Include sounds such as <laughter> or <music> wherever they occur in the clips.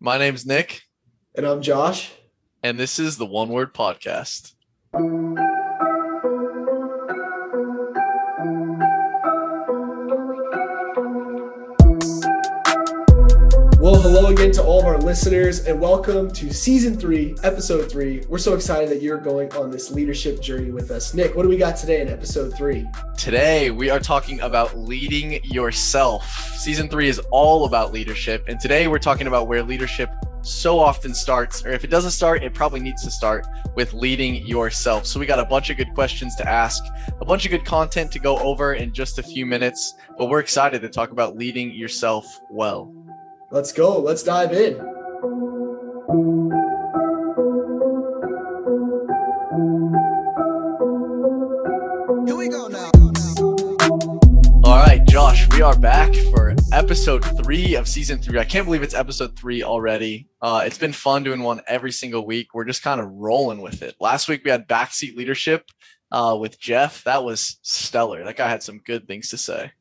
My name's Nick, And I'm Josh. and this is the One Word Podcast. Again to all of our listeners, and welcome to season three, episode three. We're so excited that you're going on this leadership journey with us. Nick, what do we got today in episode three? Today, we are talking about leading yourself. Season three is all about leadership, and today we're talking about where leadership so often starts, or if it doesn't start, it probably needs to start with leading yourself. So, we got a bunch of good questions to ask, a bunch of good content to go over in just a few minutes, but we're excited to talk about leading yourself well. Let's go. Let's dive in. Here we go now. All right, Josh, we are back for episode three of season three. I can't believe it's episode three already. Uh, it's been fun doing one every single week. We're just kind of rolling with it. Last week we had backseat leadership uh, with Jeff. That was stellar. That guy had some good things to say.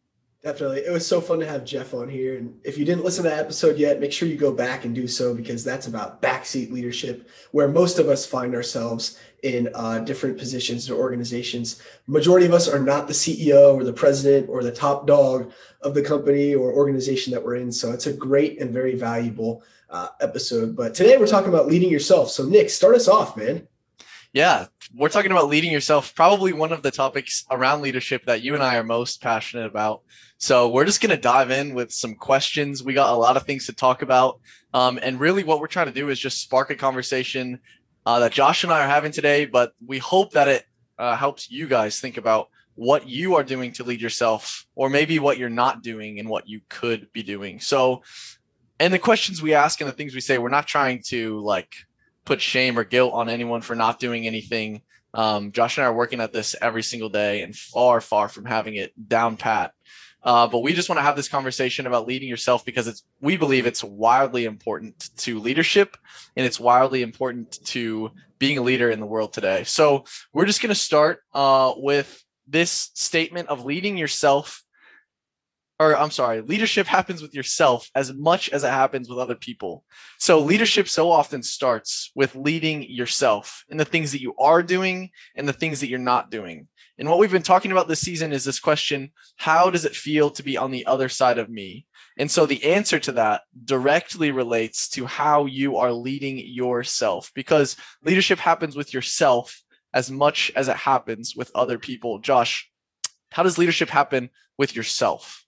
Definitely. It was so fun to have Jeff on here. And if you didn't listen to that episode yet, make sure you go back and do so because that's about backseat leadership, where most of us find ourselves in uh, different positions or organizations. Majority of us are not the CEO or the president or the top dog of the company or organization that we're in. So it's a great and very valuable uh, episode. But today we're talking about leading yourself. So Nick, start us off, man. Yeah, we're talking about leading yourself, probably one of the topics around leadership that you and I are most passionate about. So we're just going to dive in with some questions. We got a lot of things to talk about. Um, and really, what we're trying to do is just spark a conversation uh, that Josh and I are having today, but we hope that it uh, helps you guys think about what you are doing to lead yourself, or maybe what you're not doing and what you could be doing. So, and the questions we ask and the things we say, we're not trying to like put shame or guilt on anyone for not doing anything. Um, Josh and I are working at this every single day and far, far from having it down pat. Uh, but we just want to have this conversation about leading yourself because it's we believe it's wildly important to leadership and it's wildly important to being a leader in the world today. So we're just going to start uh, with this statement of leading yourself or I'm sorry, leadership happens with yourself as much as it happens with other people. So leadership so often starts with leading yourself in the things that you are doing and the things that you're not doing. And what we've been talking about this season is this question, how does it feel to be on the other side of me? And so the answer to that directly relates to how you are leading yourself because leadership happens with yourself as much as it happens with other people. Josh, how does leadership happen with yourself?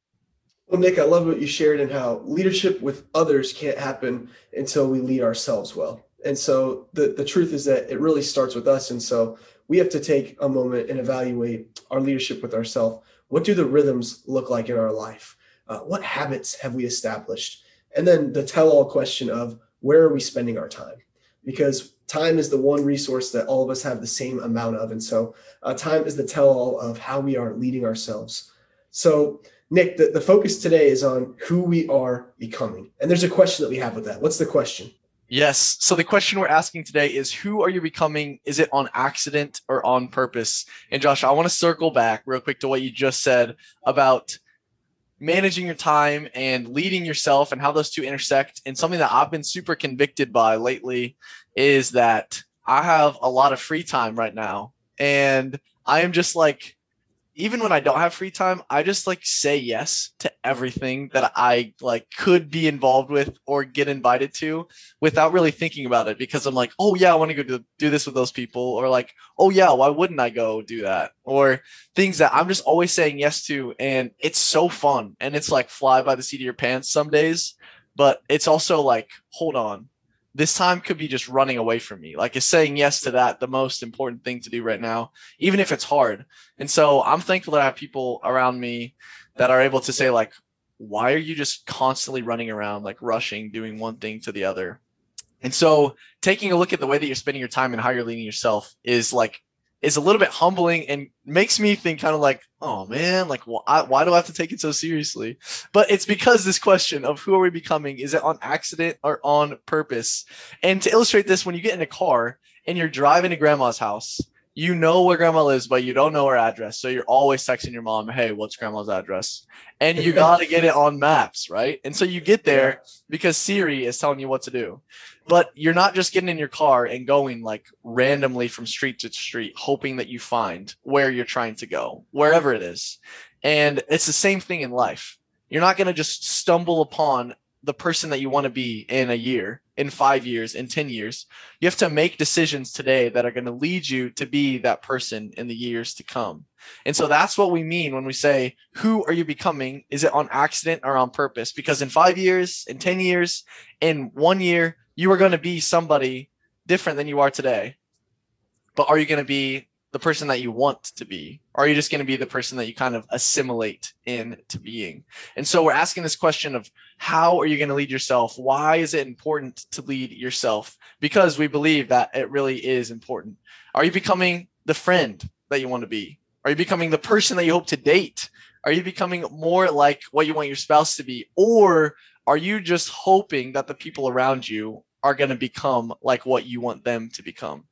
Well, Nick, I love what you shared and how leadership with others can't happen until we lead ourselves well. And so the, the truth is that it really starts with us. And so we have to take a moment and evaluate our leadership with ourselves. What do the rhythms look like in our life? Uh, what habits have we established? And then the tell all question of where are we spending our time? Because time is the one resource that all of us have the same amount of. And so uh, time is the tell all of how we are leading ourselves. So, Nick, the, the focus today is on who we are becoming. And there's a question that we have with that. What's the question? Yes. So the question we're asking today is who are you becoming? Is it on accident or on purpose? And Josh, I want to circle back real quick to what you just said about managing your time and leading yourself and how those two intersect. And something that I've been super convicted by lately is that I have a lot of free time right now. And I am just like, even when I don't have free time, I just like say yes to everything that I like could be involved with or get invited to without really thinking about it because I'm like, oh yeah, I want to go do, do this with those people or like, oh yeah, why wouldn't I go do that? Or things that I'm just always saying yes to and it's so fun and it's like fly by the seat of your pants some days, but it's also like, hold on, this time could be just running away from me. Like is saying yes to that the most important thing to do right now, even if it's hard. And so I'm thankful that I have people around me that are able to say like, why are you just constantly running around, like rushing, doing one thing to the other? And so taking a look at the way that you're spending your time and how you're leading yourself is like is a little bit humbling and makes me think kind of like, oh man, like why, do I have to take it so seriously? But it's because this question of who are we becoming is it on accident or on purpose? And to illustrate this, when you get in a car and you're driving to grandma's house you know where grandma lives, but you don't know her address. So you're always texting your mom, hey, what's grandma's address? And you <laughs> got to get it on maps, right? And so you get there because Siri is telling you what to do. But you're not just getting in your car and going like randomly from street to street, hoping that you find where you're trying to go, wherever it is. And it's the same thing in life. You're not going to just stumble upon the person that you want to be in a year, in five years, in 10 years. You have to make decisions today that are going to lead you to be that person in the years to come. And so that's what we mean when we say, who are you becoming? Is it on accident or on purpose? Because in five years, in 10 years, in one year, you are going to be somebody different than you are today. But are you going to be the person that you want to be? Or are you just going to be the person that you kind of assimilate into being? And so we're asking this question of how are you going to lead yourself? Why is it important to lead yourself? Because we believe that it really is important. Are you becoming the friend that you want to be? Are you becoming the person that you hope to date? Are you becoming more like what you want your spouse to be? Or are you just hoping that the people around you are going to become like what you want them to become?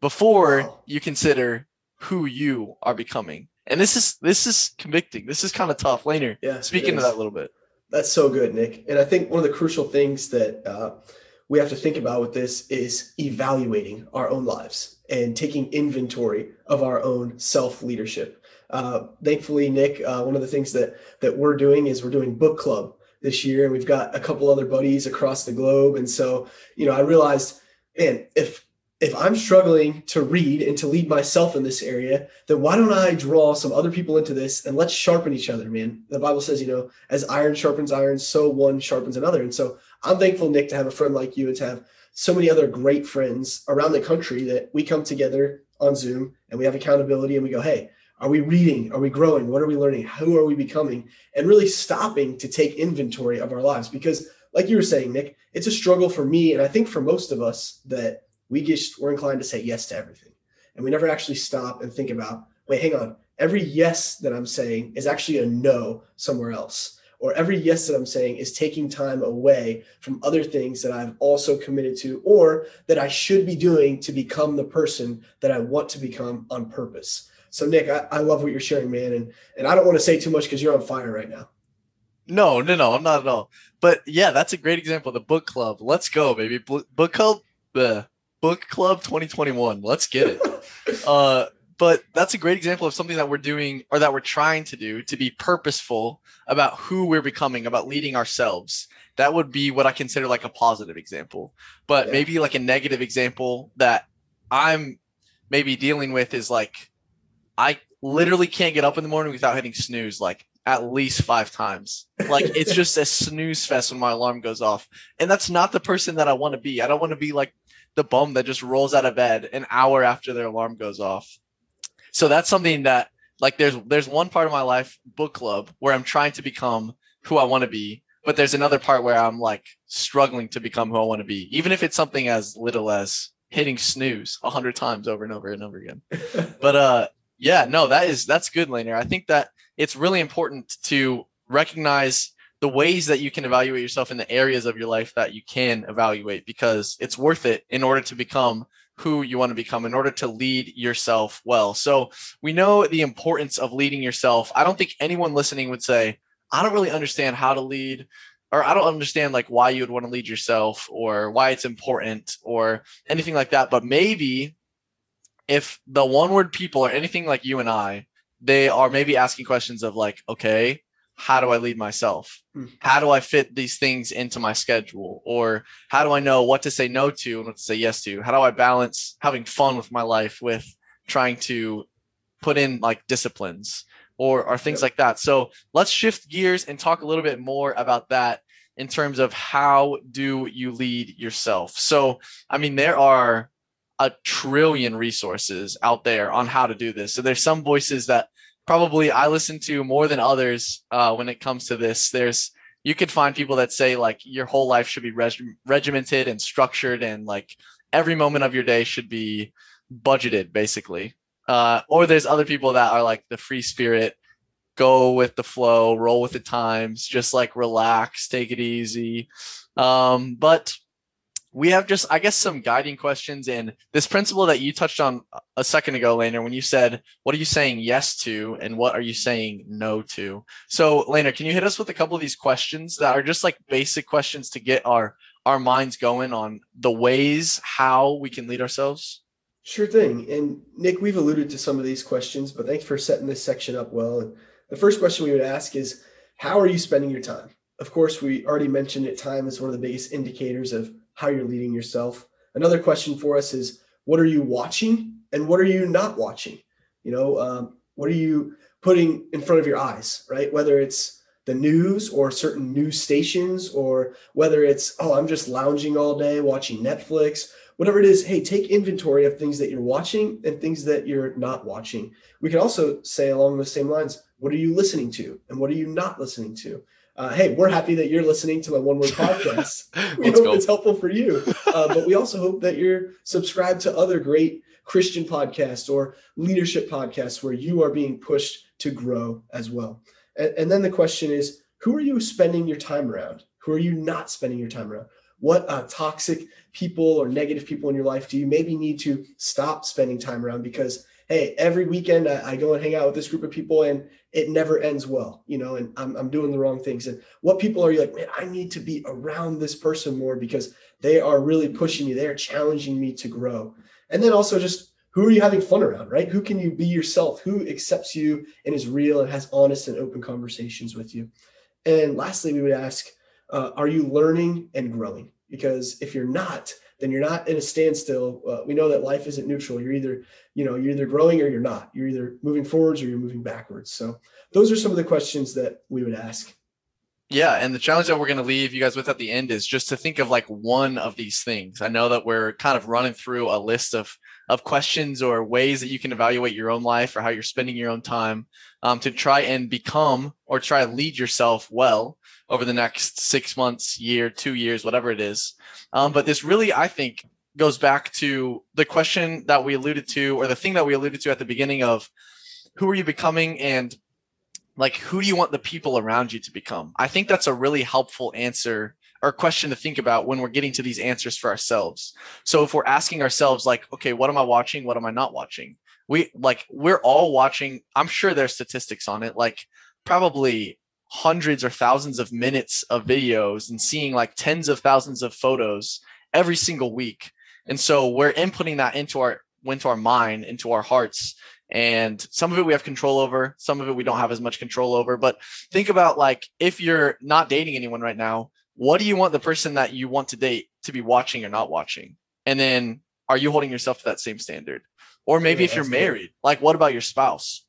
Before Wow. you consider who you are becoming. And this is this is convicting. This is kind of tough. Laner, Yeah. speaking to that a little bit. That's so good, Nick. And I think one of the crucial things that uh, we have to think about with this is evaluating our own lives and taking inventory of our own self leadership. Uh, thankfully, Nick, uh, one of the things that that we're doing is we're doing book club this year, and we've got a couple other buddies across the globe. And so, you know, I realized, man, if if I'm struggling to read and to lead myself in this area, then why don't I draw some other people into this and let's sharpen each other, man? The Bible says, you know, as iron sharpens iron, so one sharpens another. And so I'm thankful, Nick, to have a friend like you and to have so many other great friends around the country that we come together on Zoom and we have accountability and we go, hey, are we reading? Are we growing? What are we learning? Who are we becoming? And really stopping to take inventory of our lives. Because, like you were saying, Nick, it's a struggle for me. And I think for most of us that we just we're inclined to say yes to everything. And we never actually stop and think about, wait, hang on. Every yes that I'm saying is actually a no somewhere else. Or every yes that I'm saying is taking time away from other things that I've also committed to or that I should be doing to become the person that I want to become on purpose. So Nick, I, I love what you're sharing, man. And and I don't want to say too much because you're on fire right now. No, no, no, I'm not at all. But yeah, that's a great example. The book club. Let's go, baby. Book club book club 2021. Let's get it. <laughs> uh but that's a great example of something that we're doing or that we're trying to do to be purposeful about who we're becoming, about leading ourselves. That would be what I consider like a positive example. But Yeah. maybe like a negative example that I'm maybe dealing with is like I literally can't get up in the morning without hitting snooze like at least five times. Like it's <laughs> just a snooze fest when my alarm goes off. And that's not the person that I want to be. I don't want to be like the bum that just rolls out of bed an hour after their alarm goes off. So that's something that like there's there's one part of my life, book club, where I'm trying to become who I want to be, but there's another part where I'm like struggling to become who I want to be, even if it's something as little as hitting snooze a hundred times over and over and over again. <laughs> But uh yeah, no, that is that's good, Laner. I think that it's really important to recognize the ways that you can evaluate yourself in the areas of your life that you can evaluate because it's worth it in order to become who you want to become in order to lead yourself well. So we know the importance of leading yourself. I don't think anyone listening would say, I don't really understand how to lead or I don't understand like why you would want to lead yourself or why it's important or anything like that. But maybe if the one word people are anything like you and I, they are maybe asking questions of like, okay, how do I lead myself? Hmm. How do I fit these things into my schedule? Or how do I know what to say no to and what to say yes to? How do I balance having fun with my life with trying to put in like disciplines or, or things like that? So let's shift gears and talk a little bit more about that in terms of how do you lead yourself? So, I mean, there are a trillion resources out there on how to do this. So there's some voices that probably I listen to more than others uh, when it comes to this. There's you could find people that say like your whole life should be reg- regimented and structured and like every moment of your day should be budgeted basically. Uh, or there's other people that are like the free spirit, go with the flow, roll with the times, just like relax, take it easy. Um, but we have just, I guess, some guiding questions and this principle that you touched on a second ago, Laner, when you said, what are you saying yes to and what are you saying no to? So, Laner, can you hit us with a couple of these questions that are just like basic questions to get our our minds going on the ways how we can lead ourselves? Sure thing. And Nick, we've alluded to some of these questions, but thanks for setting this section up well. The first question we would ask is, how are you spending your time? Of course, we already mentioned that Time is one of the biggest indicators of how you're leading yourself. Another question for us is what are you watching and what are you not watching? You know, um, what are you putting in front of your eyes, right? Whether it's the news or certain news stations or whether it's, oh, I'm just lounging all day watching Netflix, whatever it is, hey, take inventory of things that you're watching and things that you're not watching. We can also say along the same lines, what are you listening to and what are you not listening to? Uh, hey, we're happy that you're listening to my one word podcast. <laughs> we hope go. it's helpful for you. Uh, but we also hope that you're subscribed to other great Christian podcasts or leadership podcasts where you are being pushed to grow as well. And, and then the question is who are you spending your time around? Who are you not spending your time around? What uh, toxic people or negative people in your life do you maybe need to stop spending time around because hey, every weekend I, I, go and hang out with this group of people and it never ends well, you know, and I'm, I'm doing the wrong things. And what people are you like, man, I need to be around this person more because they are really pushing me. They are challenging me to grow. And then also just who are you having fun around, right? Who can you be yourself? Who accepts you and is real and has honest and open conversations with you? And lastly, we would ask, uh, are you learning and growing? Because if you're not, then you're not in a standstill. Uh, we know that life isn't neutral. You're either, you know, you're either growing or you're not. You're either moving forwards or you're moving backwards. So those are some of the questions that we would ask. Yeah, and the challenge that we're going to leave you guys with at the end is just to think of like one of these things. I know that we're kind of running through a list of of questions or ways that you can evaluate your own life or how you're spending your own time um, to try and become or try to lead yourself well over the next six months, year, two years, whatever it is. Um, but this really, I think, goes back to the question that we alluded to, or the thing that we alluded to at the beginning of who are you becoming and like who do you want the people around you to become? I think that's a really helpful answer or question to think about when we're getting to these answers for ourselves. So if we're asking ourselves like, okay, what am I watching? What am I not watching? We like we're all watching. I'm sure there's statistics on it. Like probably hundreds or thousands of minutes of videos and seeing like tens of thousands of photos every single week. And so we're inputting that into our into our mind, into our hearts. And some of it we have control over, some of it we don't have as much control over. But think about like if you're not dating anyone right now, what do you want the person that you want to date to be watching or not watching? And then are you holding yourself to that same standard? Or maybe yeah, if you're married, like what about your spouse?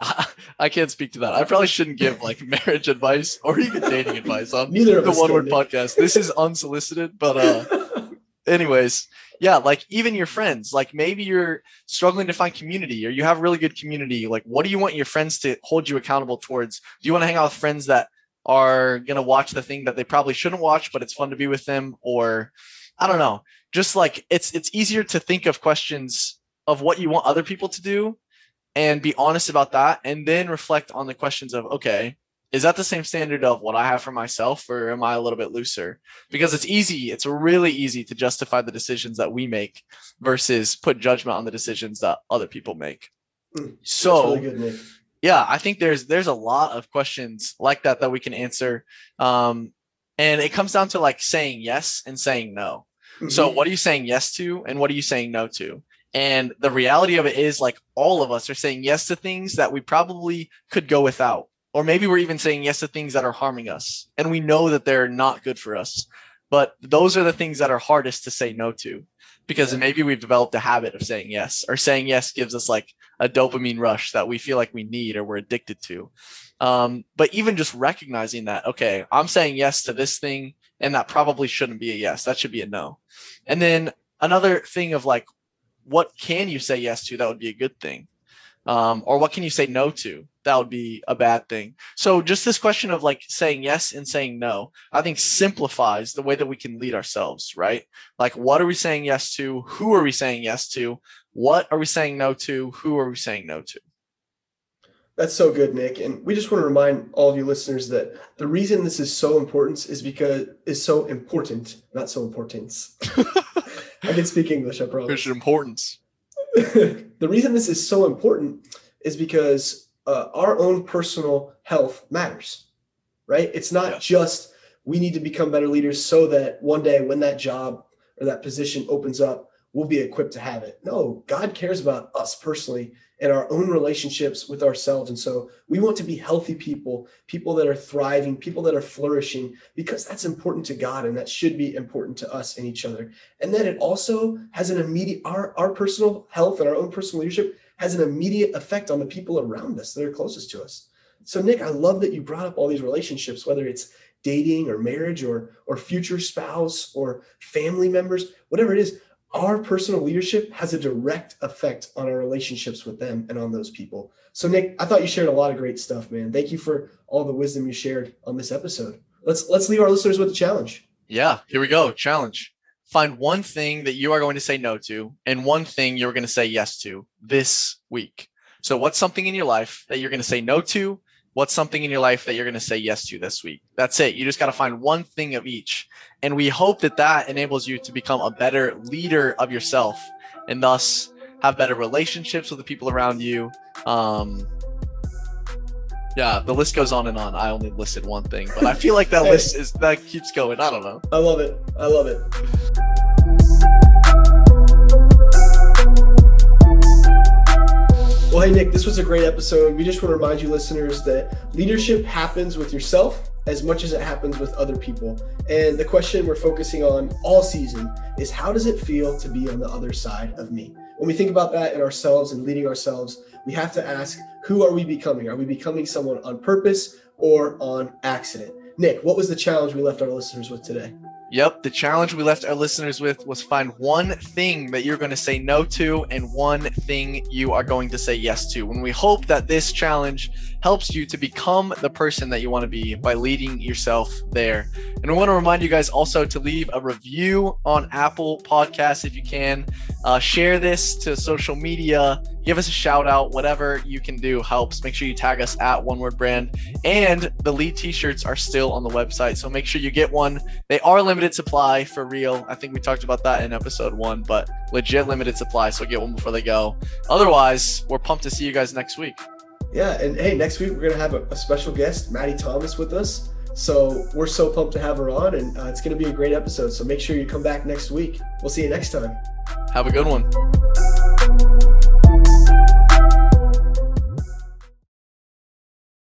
<laughs> I can't speak to that. I probably shouldn't give like <laughs> marriage advice or even dating advice on Neither the one word podcast. This is unsolicited, but uh <laughs> anyways, yeah, like even your friends, like maybe you're struggling to find community or you have really good community. Like what do you want your friends to hold you accountable towards? Do you want to hang out with friends that are going to watch the thing that they probably shouldn't watch but it's fun to be with them or I don't know. Just like it's it's easier to think of questions of what you want other people to do and be honest about that and then reflect on the questions of okay is that the same standard of what i have for myself or am i a little bit looser? Because it's easy it's really easy to justify the decisions that we make versus put judgment on the decisions that other people make. Mm, so really good, yeah i think there's there's a lot of questions like that that we can answer um, and it comes down to like saying yes and saying no. Mm-hmm. so what are you saying yes to and what are you saying no to and the reality of it is like all of us are saying yes to things that we probably could go without. Or maybe we're even saying yes to things that are harming us. And we know that they're not good for us. But those are the things that are hardest to say no to because maybe we've developed a habit of saying yes or saying yes gives us like a dopamine rush that we feel like we need or we're addicted to. Um, but even just recognizing that, okay, I'm saying yes to this thing and that probably shouldn't be a yes. That should be a no. And then another thing of like, what can you say yes to that would be a good thing? Um, or what can you say no to that would be a bad thing? So just this question of like saying yes and saying no i think simplifies the way that we can lead ourselves right? Like what are we saying yes to? Who are we saying yes to? What are we saying no to? Who are we saying no to? That's so good, Nick. And we just want to remind all of you listeners that the reason this is so important is because is so important, not so importance. <laughs> <laughs> I can speak English, I promise. There's importance. <laughs> the reason this is so important is because uh, our own personal health matters, right? It's not Yeah. just we need to become better leaders so that one day when that job or that position opens up, we'll be equipped to have it. No, God cares about us personally and our own relationships with ourselves. And so we want to be healthy people, people that are thriving, people that are flourishing, because that's important to God and that should be important to us and each other. And then it also has an immediate, our, our personal health and our own personal leadership has an immediate effect on the people around us that are closest to us. So, Nick, I love that you brought up all these relationships, whether it's dating or marriage or or future spouse or family members, whatever it is. Our personal leadership has a direct effect on our relationships with them and on those people. So, Nick, I thought you shared a lot of great stuff, man. Thank you for all the wisdom you shared on this episode. Let's let's leave our listeners with a challenge. Yeah, here we go. Challenge. Find one thing that you are going to say no to and one thing you're going to say yes to this week. So, what's something in your life that you're going to say no to? What's something in your life that you're going to say yes to this week? That's it. You just got to find one thing of each. And we hope that that enables you to become a better leader of yourself and thus have better relationships with the people around you. Um, yeah, the list goes on and on. I only listed one thing, but I feel like that Hey. list is that keeps going. I don't know. I love it. I love it. Well, hey, Nick, this was a great episode. We just want to remind you, listeners, that leadership happens with yourself as much as it happens with other people. And the question we're focusing on all season is how does it feel to be on the other side of me? When we think about that in ourselves and leading ourselves, we have to ask who are we becoming? Are we becoming someone on purpose or on accident? Nick, what was the challenge we left our listeners with today? Yep, the challenge we left our listeners with was find one thing that you're going to say no to and one thing you are going to say yes to. When we hope that this challenge helps you to become the person that you want to be by leading yourself there. And we want to remind you guys also to leave a review on Apple Podcasts if you can. Uh, share this to social media. Give us a shout out. Whatever you can do helps. Make sure you tag us at One Word Brand. And the lead t-shirts are still on the website, so make sure you get one. They are limited supply for real. I think we talked about that in episode one, but legit limited supply, so get one before they go. Otherwise, we're pumped to see you guys next week. Yeah, and hey, next week we're gonna have a, a special guest, Maddie Thomas, with us. So we're so pumped to have her on, and uh, it's gonna be a great episode. So make sure you come back next week. We'll see you next time. Have a good one.